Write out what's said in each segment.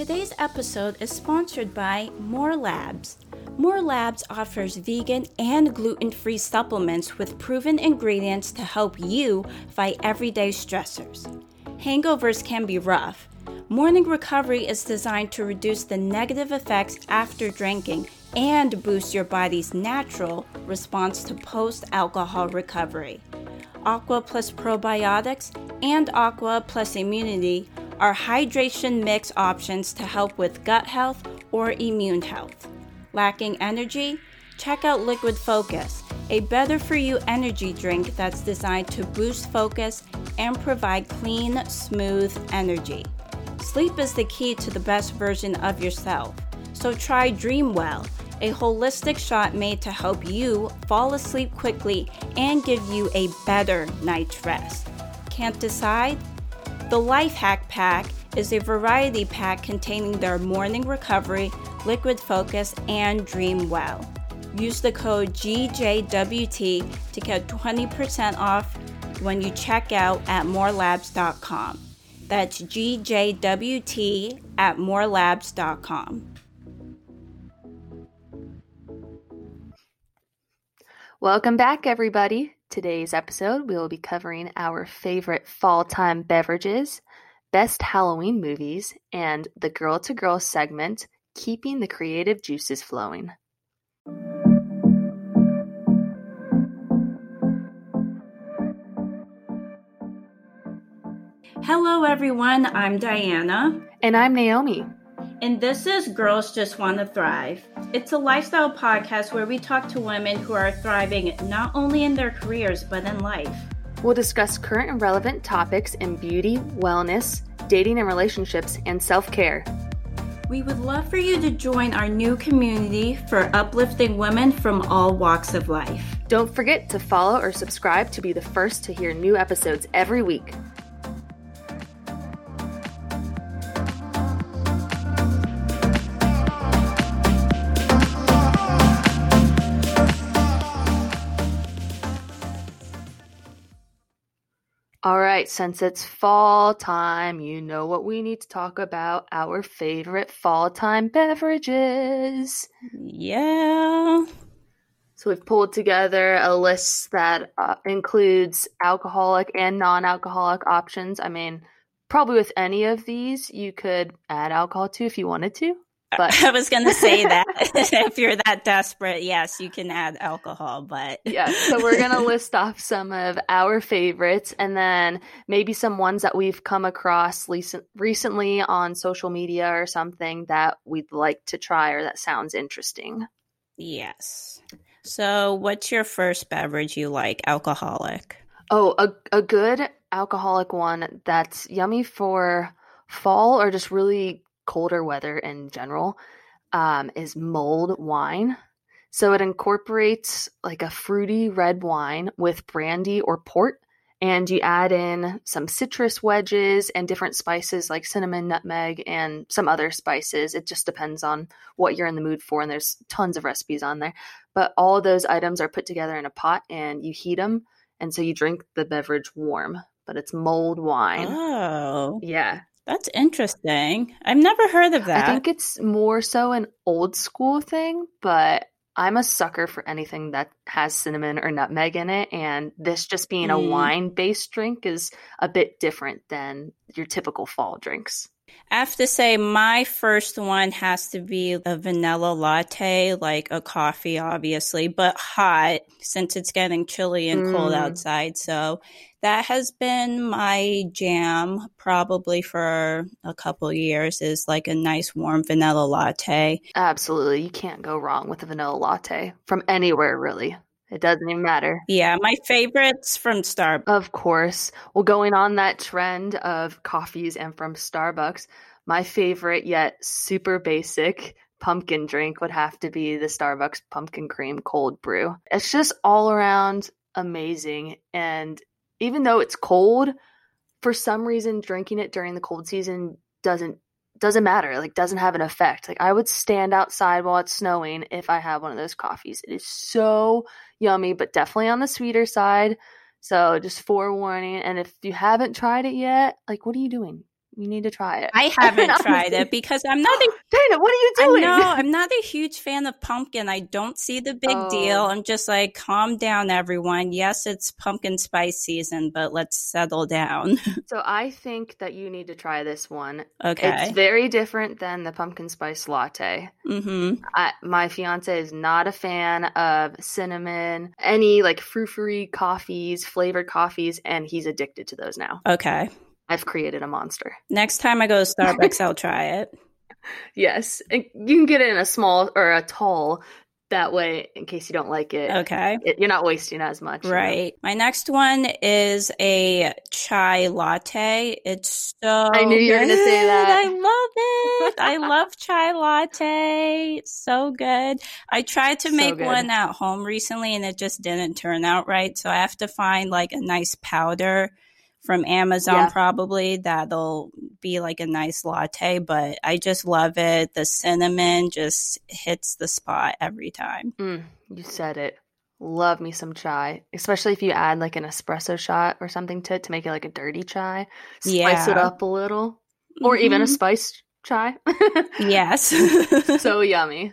Today's episode is sponsored by More Labs. More Labs offers vegan and gluten free supplements with proven ingredients to help you fight everyday stressors. Hangovers can be rough. Morning recovery is designed to reduce the negative effects after drinking and boost your body's natural response to post alcohol recovery. Aqua Plus Probiotics and Aqua Plus Immunity are hydration mix options to help with gut health or immune health. Lacking energy? Check out Liquid Focus, a better for you energy drink that's designed to boost focus and provide clean, smooth energy. Sleep is the key to the best version of yourself, so try Dreamwell, a holistic shot made to help you fall asleep quickly and give you a better night's rest. Can't decide? The Life Hack Pack is a variety pack containing their morning recovery, liquid focus, and dream well. Use the code GJWT to get 20% off when you check out at morelabs.com. That's GJWT at morelabs.com. Welcome back, everybody. Today's episode, we will be covering our favorite fall time beverages, best Halloween movies, and the girl to girl segment, keeping the creative juices flowing. Hello, everyone. I'm Diana. And I'm Naomi. And this is Girls Just Want to Thrive. It's a lifestyle podcast where we talk to women who are thriving not only in their careers, but in life. We'll discuss current and relevant topics in beauty, wellness, dating and relationships, and self care. We would love for you to join our new community for uplifting women from all walks of life. Don't forget to follow or subscribe to be the first to hear new episodes every week. All right, since it's fall time, you know what we need to talk about our favorite fall time beverages. Yeah. So we've pulled together a list that uh, includes alcoholic and non alcoholic options. I mean, probably with any of these, you could add alcohol to if you wanted to. But I was going to say that if you're that desperate, yes, you can add alcohol, but yeah. So we're going to list off some of our favorites and then maybe some ones that we've come across recent, recently on social media or something that we'd like to try or that sounds interesting. Yes. So, what's your first beverage you like? Alcoholic. Oh, a a good alcoholic one that's yummy for fall or just really colder weather in general um, is mulled wine. So it incorporates like a fruity red wine with brandy or port, and you add in some citrus wedges and different spices like cinnamon, nutmeg, and some other spices. It just depends on what you're in the mood for, and there's tons of recipes on there. But all of those items are put together in a pot and you heat them, and so you drink the beverage warm. But it's mulled wine. Oh. Yeah. That's interesting. I've never heard of that. I think it's more so an old school thing, but I'm a sucker for anything that has cinnamon or nutmeg in it. And this just being mm. a wine based drink is a bit different than your typical fall drinks. I have to say, my first one has to be a vanilla latte, like a coffee, obviously, but hot since it's getting chilly and mm. cold outside. So that has been my jam probably for a couple years is like a nice warm vanilla latte. Absolutely. You can't go wrong with a vanilla latte from anywhere, really. It doesn't even matter. Yeah, my favorites from Starbucks. Of course. Well, going on that trend of coffees and from Starbucks, my favorite yet super basic pumpkin drink would have to be the Starbucks pumpkin cream cold brew. It's just all around amazing. And even though it's cold, for some reason drinking it during the cold season doesn't doesn't matter like doesn't have an effect. Like i would stand outside while it's snowing if i have one of those coffees. It is so yummy but definitely on the sweeter side. So just forewarning and if you haven't tried it yet like what are you doing You need to try it. I haven't tried it because I'm not a Dana, what are you doing? No, I'm not a huge fan of pumpkin. I don't see the big Oh. deal. I'm just like, calm down, everyone. Yes, it's pumpkin spice season, but let's settle down. So I think that you need to try this one. okay. It's very different than the pumpkin spice latte. mm-hmm. I, my fiance is not a fan of cinnamon, any like frou-frou coffees, flavored coffees, and he's addicted to those now. Okay. I've created a monster. Next time I go to Starbucks, I'll try it. Yes, you can get it in a small or a tall. That way, in case you don't like it, Okay. it- you're not wasting as much. you know? Right. My next one is a chai latte. It's so I knew you were gonna say good. that. I love it. I love chai latte. It's so good. I tried to make good. one at home recently and it just didn't turn out right. So I have to find like a nice powder from Amazon Yeah. probably that'll be like a nice latte, but I just love it. The cinnamon just hits the spot every time. Mm, you said it. Love me some chai, especially if you add like an espresso shot or something to it to make it like a dirty chai. Spice it up a little, or even a Mhm. spiced chai. Yes. so yummy.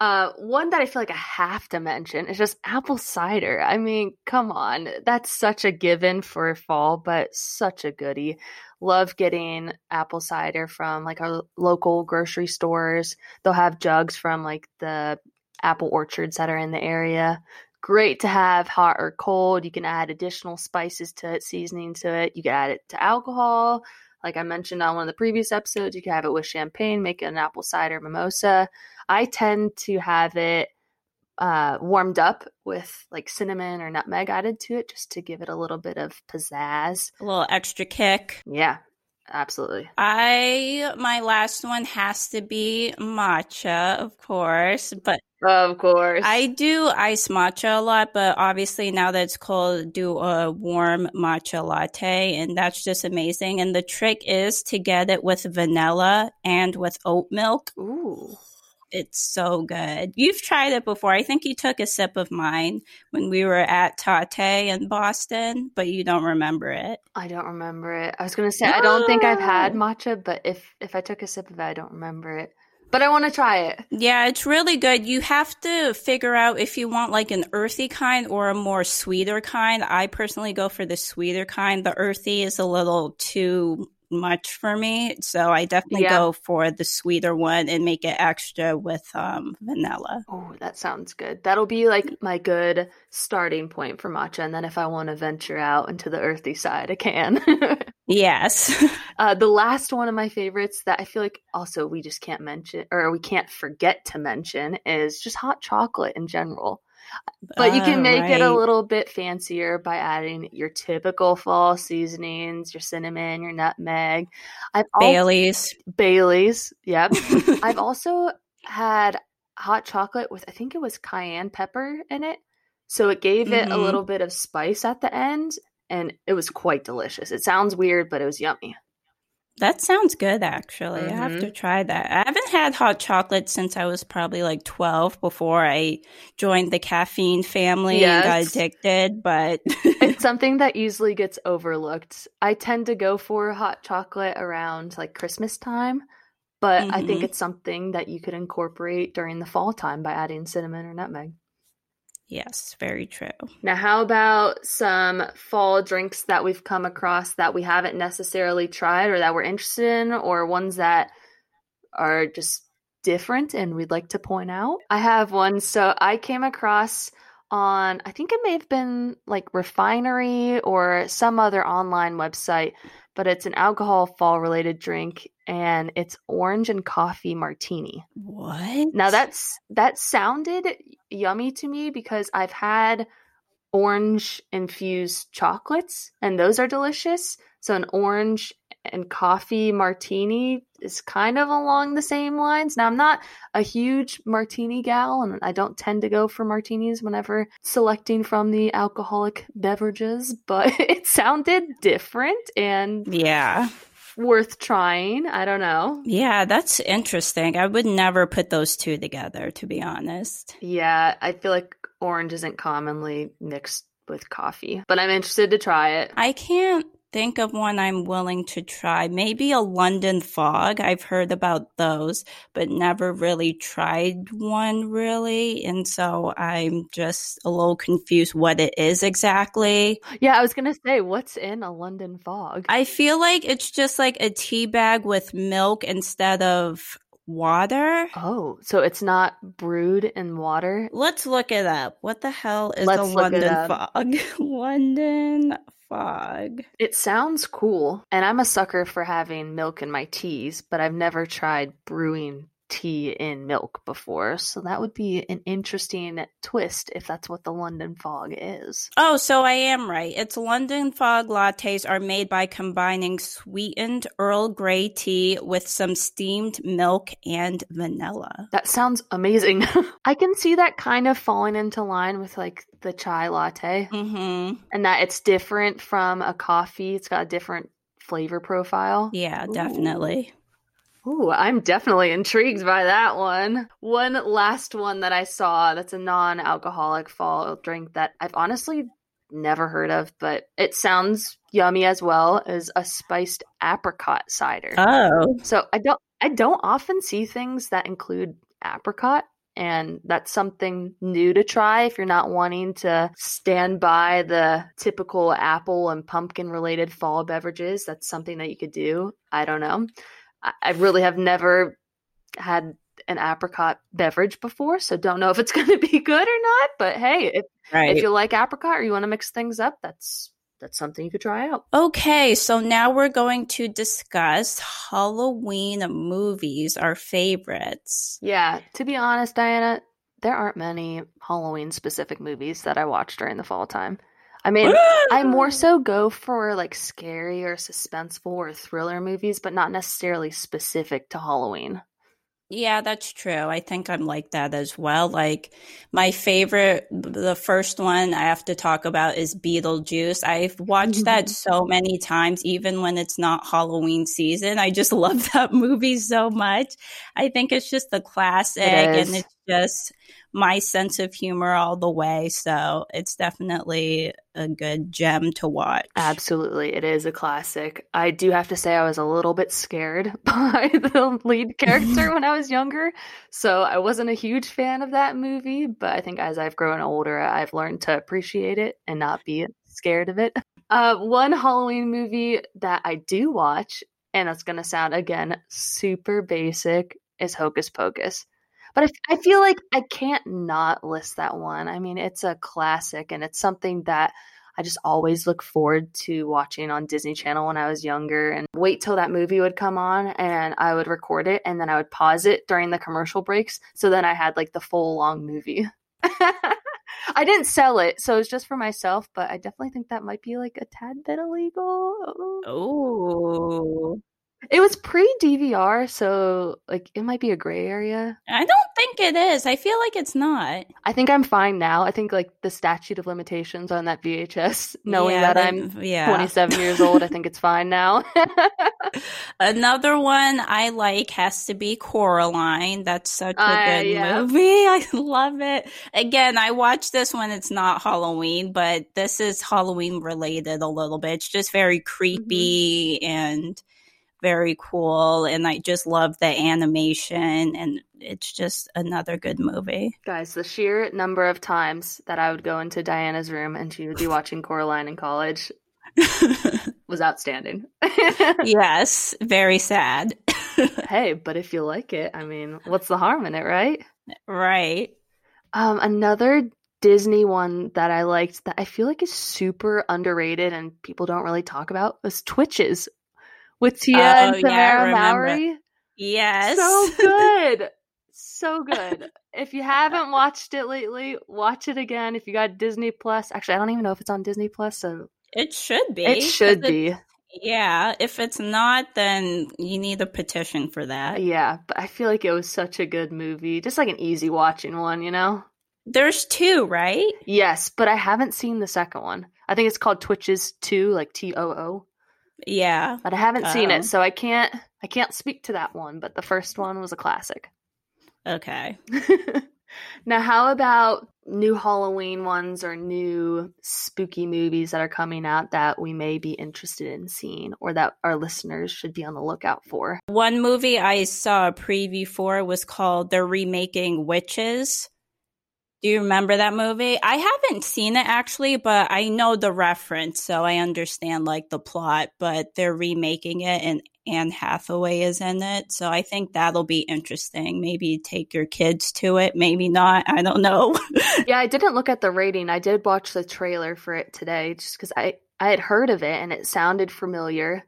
Uh, one that I feel like I have to mention is just apple cider. I mean, come on, that's such a given for fall, but such a goodie. Love getting apple cider from like our local grocery stores. They'll have jugs from like the apple orchards that are in the area. Great to have hot or cold. You can add additional spices to it, seasoning to it. You can add it to alcohol. Like I mentioned on one of the previous episodes, you can have it with champagne, make an apple cider mimosa. I tend to have it uh, warmed up with like cinnamon or nutmeg added to it just to give it a little bit of pizzazz. a little extra kick. Yeah, absolutely. I my last one has to be matcha, of course, but Of course. I do ice matcha a lot, but obviously now that it's cold, do a warm matcha latte, and that's just amazing. And the trick is to get it with vanilla and with oat milk. Ooh. It's so good. You've tried it before. I think you took a sip of mine when we were at Tatte in Boston, but you don't remember it. I don't remember it. I was gonna say I don't think I've had matcha, but if if I took a sip of it, I don't remember it. But I want to try it. Yeah, it's really good. You have to figure out if you want like an earthy kind or a more sweeter kind. I personally go for the sweeter kind. The earthy is a little too much for me, so I definitely Yeah. go for the sweeter one and make it extra with um, vanilla. Oh, that sounds good. That'll be like my good starting point for matcha, and then if I want to venture out into the earthy side, I can. Yes. uh, the last one of my favorites that I feel like also we just can't mention or we can't forget to mention is just hot chocolate in general. But you can Oh, make it a little bit fancier by adding your typical fall seasonings, your cinnamon, your nutmeg. I've Bailey's. Bailey's. Yep. I've also had hot chocolate with I think it was cayenne pepper in it. So it gave it a Mhm. little bit of spice at the end and it was quite delicious. It sounds weird, but it was yummy. That sounds good, actually. I have to try that. I haven't had hot chocolate since I was probably like 12 before I joined the caffeine family and got addicted, but It's something that usually gets overlooked. I tend to go for hot chocolate around like Christmas time, but I think Mhm. it's something that you could incorporate during the fall time by adding cinnamon or nutmeg. Yes, very true. Now, how about some fall drinks that we've come across that we haven't necessarily tried or that we're interested in, or ones that are just different and we'd like to point out? I have one. So I came across on, I think it may have been like Refinery or some other online website, but it's an alcohol fall related drink and it's orange and coffee martini. What? Now that's that sounded yummy to me because I've had orange infused chocolates and those are delicious. So an orange and coffee martini is kind of along the same lines. Now I'm not a huge martini gal and I don't tend to go for martinis whenever selecting from the alcoholic beverages, but it sounded different and Yeah. worth trying. I don't know. Yeah, that's interesting. I would never put those two together, to be honest. Yeah, I feel like orange isn't commonly mixed with coffee, but I'm interested to try it. I can't think of one I'm willing to try. Maybe a London fog. I've heard about those, but never really tried one really. And so I'm just a little confused what it is exactly. Yeah, I was going to say, what's in a London fog? I feel like it's just like a tea bag with milk instead of water. Oh, so it's not brewed in water? Let's look it up. What the hell is Let's a London fog? London fog. It sounds cool. And I'm a sucker for having milk in my teas, but I've never tried brewing tea in milk before. So that would be an interesting twist if that's what the London fog is. Oh, so I am right. It's London fog lattes are made by combining sweetened Earl Grey tea with some steamed milk and vanilla. That sounds amazing. I can see that kind of falling into line with like the chai latte Mm-hmm. and that it's different from a coffee. It's got a different flavor profile. Yeah, Ooh. definitely. Ooh, I'm definitely intrigued by that one. One last one that I saw that's a non alcoholic fall drink that I've honestly never heard of, but it sounds yummy as well is a spiced apricot cider. Oh. so I don't I don't often see things that include apricot and that's something new to try if you're not wanting to stand by the typical apple and pumpkin related fall beverages. That's something that you could do. I don't know. I, I really have never had an apricot beverage before, so don't know if it's going to be good or not. But hey, if, Right. if you like apricot or you want to mix things up, that's that's something you could try out. Okay, so now we're going to discuss Halloween movies, our favorites. Yeah, to be honest, Diana, there aren't many Halloween specific movies that I watch during the fall time. I mean, I more so go for like scary or suspenseful or thriller movies, but not necessarily specific to Halloween. Yeah, that's true. I think I'm like that as well. Like my favorite, the first one I have to talk about is Beetlejuice. I've watched that mm-hmm. so many times, even when it's not Halloween season. I just love that movie so much. I think it's just the classic is. and it's just my sense of humor all the way. So it's definitely a good gem to watch. Absolutely, it is a classic. I do have to say, I was a little bit scared by the lead character when I was younger, so I wasn't a huge fan of that movie. But I think as I've grown older, I've learned to appreciate it and not be scared of it. Uh, one Halloween movie that I do watch, and it's going to sound again super basic, is Hocus Pocus. But I feel like I can't not list that one. I mean, it's a classic, and it's something that I just always look forward to watching on Disney Channel when I was younger and wait till that movie would come on and I would record it and then I would pause it during the commercial breaks. So then I had like the full long movie. I didn't sell it, so it's just for myself, but I definitely think that might be like a tad bit illegal. Oh, It was pre DVR, so like it might be a gray area. I don't think it is. I feel like it's not. I think I'm fine now. I think like the statute of limitations on that VHS, knowing Yeah, that I'm yeah. 27 years old, I think it's fine now. Another one I like has to be Coraline. That's such a Uh, good yeah. movie. I love it. Again, I watch this when it's not Halloween, but this is Halloween related a little bit. It's just very creepy Mm-hmm. and very cool. And I just love the animation, and it's just another good movie. Guys, the sheer number of times that I would go into Diana's room and she would be watching Coraline in college was outstanding. yes, very sad. hey, but if you like it, I mean, what's the harm in it, right? right. Um, another Disney one that I liked that I feel like is super underrated and people don't really talk about was Twitches with Tia Oh, and yeah, I Mowry. Yes. So good. so good. If you haven't watched it lately, watch it again. If you got Disney Plus, actually, I don't even know if it's on Disney Plus, so It should be. it should 'cause it- be. Yeah, if it's not, then you need a petition for that. Yeah, but I feel like it was such a good movie. Just like an easy watching one, you know? There's two, right? Yes, but I haven't seen the second one. I think it's called Twitches 2, like T O O. Yeah. But I haven't seen it, um, so I can't I can't speak to that one, but the first one was a classic. Okay. Now, how about new Halloween ones or new spooky movies that are coming out that we may be interested in seeing or that our listeners should be on the lookout for? One movie I saw a preview for was called They're Remaking Witches. Do you remember that movie? I haven't seen it actually, but I know the reference, so I understand like the plot, but they're remaking it and Anne Hathaway is in it. So I think that'll be interesting. Maybe take your kids to it, maybe not. I don't know. yeah, I didn't look at the rating. I did watch the trailer for it today just because I, I had heard of it and it sounded familiar,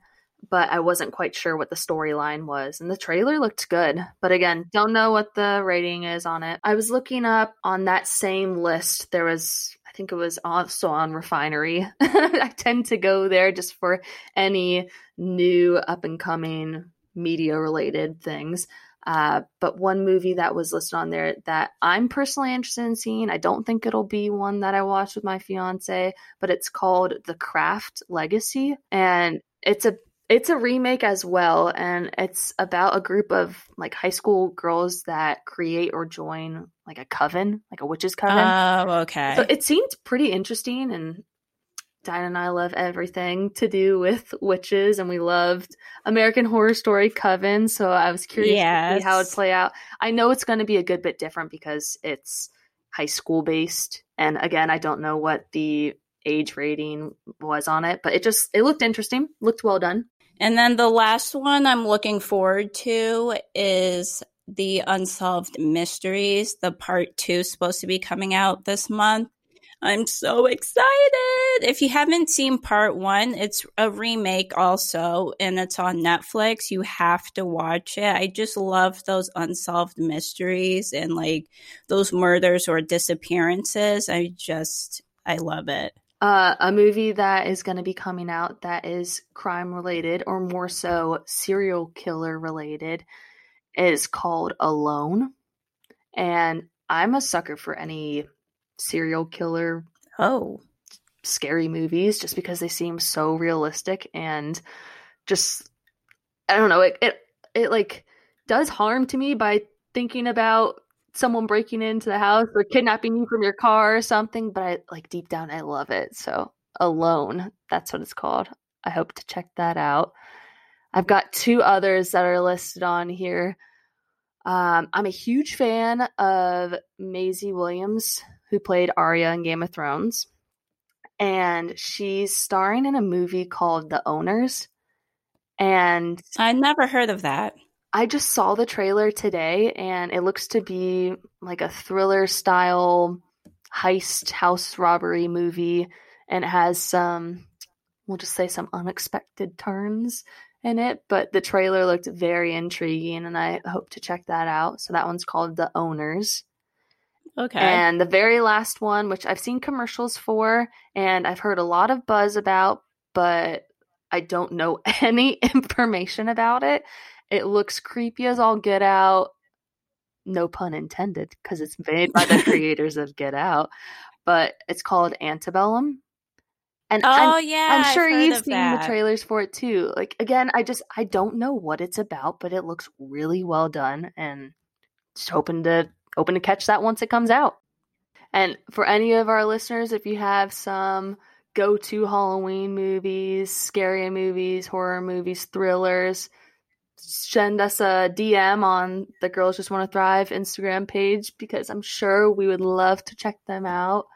but I wasn't quite sure what the storyline was. And the trailer looked good. But again, don't know what the rating is on it. I was looking up on that same list, there was I think it was also on Refinery. I tend to go there just for any new up and coming media related things. Uh, but one movie that was listed on there that I'm personally interested in seeing, I don't think it'll be one that I watch with my fiance, but it's called The Craft Legacy. And it's a it's a remake as well, and it's about a group of like high school girls that create or join like a coven, like a witch's coven. Oh, okay. So it seems pretty interesting, and Diane and I love everything to do with witches, and we loved American Horror Story Coven. So I was curious yes. to see how it'd play out. I know it's going to be a good bit different because it's high school based, and again, I don't know what the age rating was on it, but it just it looked interesting, looked well done. And then the last one I'm looking forward to is the Unsolved Mysteries. The part two is supposed to be coming out this month. I'm so excited. If you haven't seen part one, it's a remake also, and it's on Netflix. You have to watch it. I just love those unsolved mysteries and like those murders or disappearances. I just, I love it. Uh, a movie that is going to be coming out that is crime related, or more so serial killer related, is called Alone. And I'm a sucker for any serial killer. Oh. Scary movies just because they seem so realistic and just I don't know, it it, it like does harm to me by thinking about someone breaking into the house or kidnapping you from your car or something, but I like deep down I love it. So Alone, that's what it's called. I hope to check that out. I've got two others that are listed on here. Um, I'm a huge fan of Maisie Williams, who played Arya in Game of Thrones. And she's starring in a movie called The Owners. And I never heard of that. I just saw the trailer today and it looks to be like a thriller style heist house robbery movie and it has some we'll just say some unexpected turns in it, but the trailer looked very intriguing and I hope to check that out. So that one's called The Owners. Okay. And the very last one, which I've seen commercials for and I've heard a lot of buzz about, but I don't know any information about it, it looks creepy as all get out. No pun intended, because it's made by the creators of Get Out. But it's called Antebellum. And oh I'm, yeah, I'm sure you've seen that. the trailers for it too. Like again, I just I don't know what it's about, but it looks really well done, and just hoping to hoping to catch that once it comes out. And for any of our listeners, if you have some go to Halloween movies, scary movies, horror movies, thrillers, send us a DM on the Girls Just Want to Thrive Instagram page because I'm sure we would love to check them out.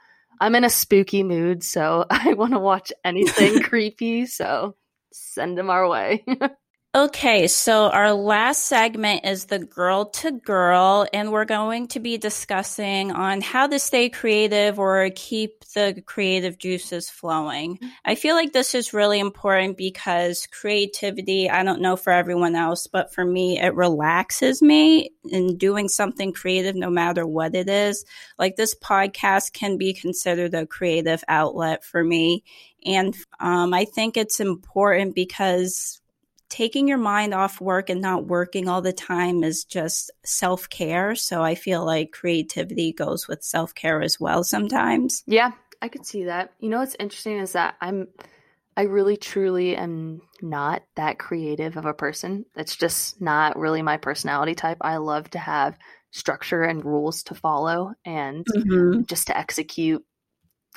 I'm in a spooky mood, so I want to watch anything creepy, so send them our way. Okay, so our last segment is the girl to girl, and we're going to be discussing on how to stay creative or keep the creative juices flowing. I feel like this is really important because creativity, I don't know for everyone else, but for me, it relaxes me in doing something creative, no matter what it is. Like this podcast can be considered a creative outlet for me. And um, I think it's important because taking your mind off work and not working all the time is just self care. So I feel like creativity goes with self care as well sometimes. Yeah, I could see that. You know what's interesting is that I'm I really truly am not that creative of a person. It's just not really my personality type. I love to have structure and rules to follow and mm-hmm. just to execute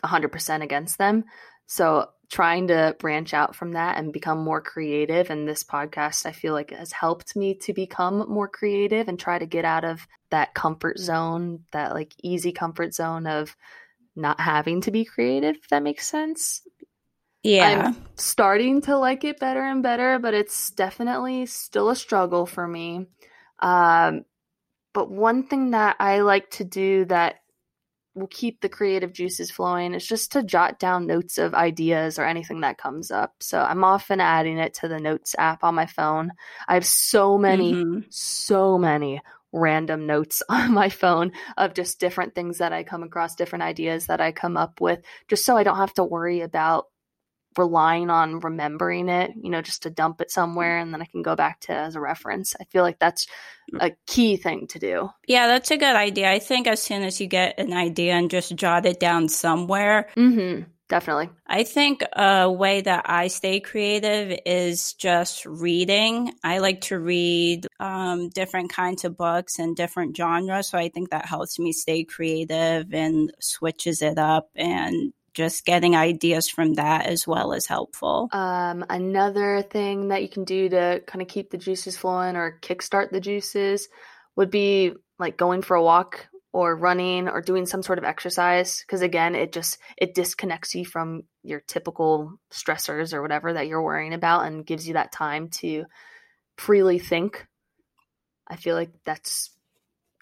100% against them. So trying to branch out from that and become more creative and this podcast I feel like has helped me to become more creative and try to get out of that comfort zone, that like easy comfort zone of not having to be creative, if that makes sense. Yeah. I'm starting to like it better and better, but it's definitely still a struggle for me. Um, but one thing that I like to do that will keep the creative juices flowing is just to jot down notes of ideas or anything that comes up. So I'm often adding it to the notes app on my phone. I have so many, mm-hmm. so many random notes on my phone of just different things that I come across, different ideas that I come up with, just so I don't have to worry about relying on remembering it, you know, just to dump it somewhere and then I can go back to as a reference. I feel like that's a key thing to do. Yeah, that's a good idea. I think as soon as you get an idea and just jot it down somewhere. Mm-hmm. Definitely. I think a way that I stay creative is just reading. I like to read um, different kinds of books and different genres. So I think that helps me stay creative and switches it up and just getting ideas from that as well is helpful. Um, another thing that you can do to kind of keep the juices flowing or kickstart the juices would be like going for a walk or running or doing some sort of exercise because again it just it disconnects you from your typical stressors or whatever that you're worrying about and gives you that time to freely think i feel like that's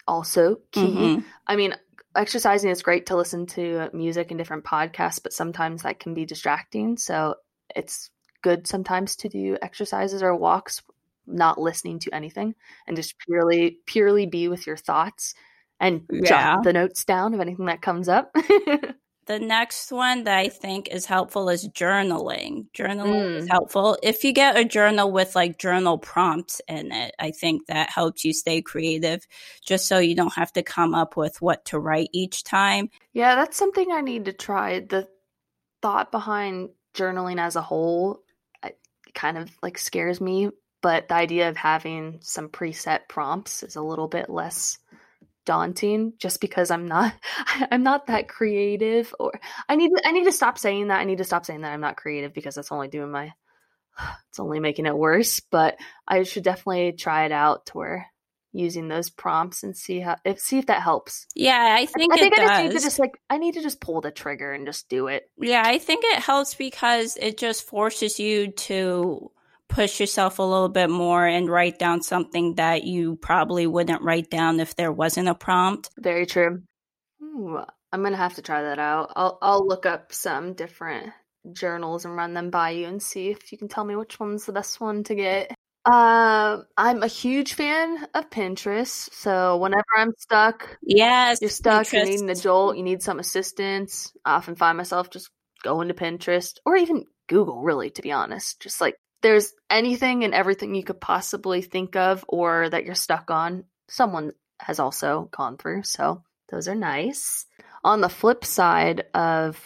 also key mm-hmm. i mean exercising is great to listen to music and different podcasts, but sometimes that can be distracting. So it's good sometimes to do exercises or walks not listening to anything and just purely purely be with your thoughts and yeah. jot the notes down of anything that comes up. The next one that I think is helpful is journaling. Journaling mm. is helpful. If you get a journal with like journal prompts in it, I think that helps you stay creative just so you don't have to come up with what to write each time. Yeah, that's something I need to try. The thought behind journaling as a whole kind of like scares me, but the idea of having some preset prompts is a little bit less daunting just because I'm not I'm not hmm. that creative or I need I need to stop saying that. I need to stop saying that I'm not creative because that's only doing my it's only making it worse, but I should definitely try it out to where using those prompts and see how if see if that helps. Yeah, I think I, I think I just need to just like I need to just pull the trigger and just do it. Yeah, I think it helps because it just forces you to push yourself a little bit more and write down something that you probably wouldn't write down if there wasn't a prompt. Very true. Ooh, I'm gonna have to try that out. I'll I'll look up some different journals and run them by you and see if you can tell me which one's the best one to get. Uh, I'm a huge fan of Pinterest. So whenever I'm stuck, yes, you're stuck, Pinterest. you're needing a jolt, you need some assistance. I often find myself just going to Pinterest or even Google, really, to be honest. Just like there's anything and everything you could possibly think of or that you're stuck on, someone has also gone through. So those are nice. On the flip side of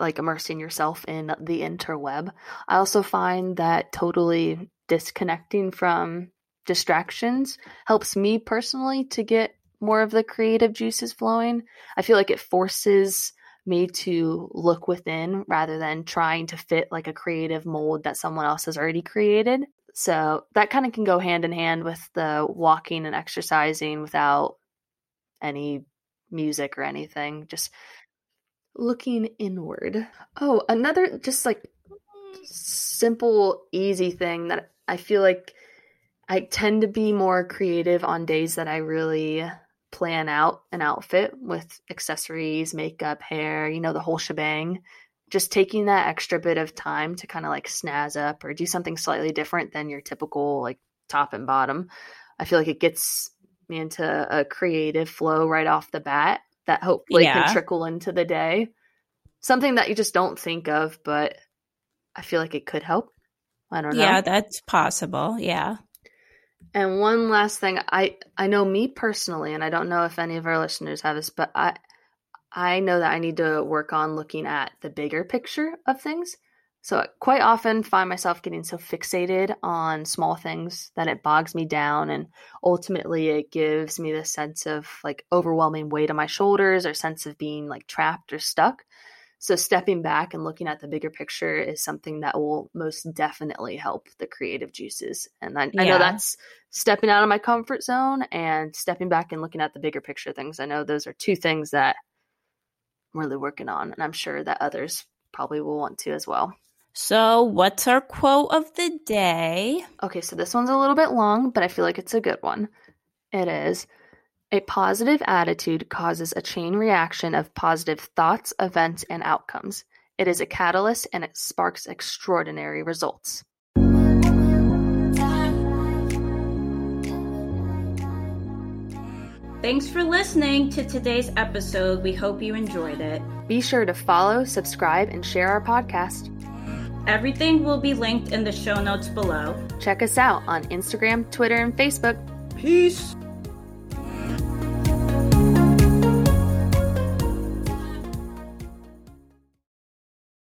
like immersing yourself in the interweb, I also find that totally disconnecting from distractions helps me personally to get more of the creative juices flowing. I feel like it forces me to look within rather than trying to fit like a creative mold that someone else has already created. So that kind of can go hand in hand with the walking and exercising without any music or anything, just looking inward. Oh, another just like simple, easy thing that I feel like I tend to be more creative on days that I really plan out an outfit with accessories, makeup, hair, you know, the whole shebang. Just taking that extra bit of time to kind of like snazz up or do something slightly different than your typical like top and bottom. I feel like it gets me into a creative flow right off the bat that hopefully yeah. can trickle into the day. Something that you just don't think of, but I feel like it could help. I don't know. Yeah, that's possible. Yeah. And one last thing, I I know me personally, and I don't know if any of our listeners have this, but I I know that I need to work on looking at the bigger picture of things. So I quite often find myself getting so fixated on small things that it bogs me down and ultimately it gives me this sense of like overwhelming weight on my shoulders or sense of being like trapped or stuck. So stepping back and looking at the bigger picture is something that will most definitely help the creative juices. And I, I know that's stepping out of my comfort zone and stepping back and looking at the bigger picture things. I know those are two things that I'm really working on and I'm sure that others probably will want to as well. So, what's our quote of the day? Okay, so this one's a little bit long, but I feel like it's a good one. It is A positive attitude causes a chain reaction of positive thoughts, events, and outcomes. It is a catalyst and it sparks extraordinary results. Thanks for listening to today's episode. We hope you enjoyed it. Be sure to follow, subscribe, and share our podcast. Everything will be linked in the show notes below. Check us out on Instagram, Twitter, and Facebook. Peace.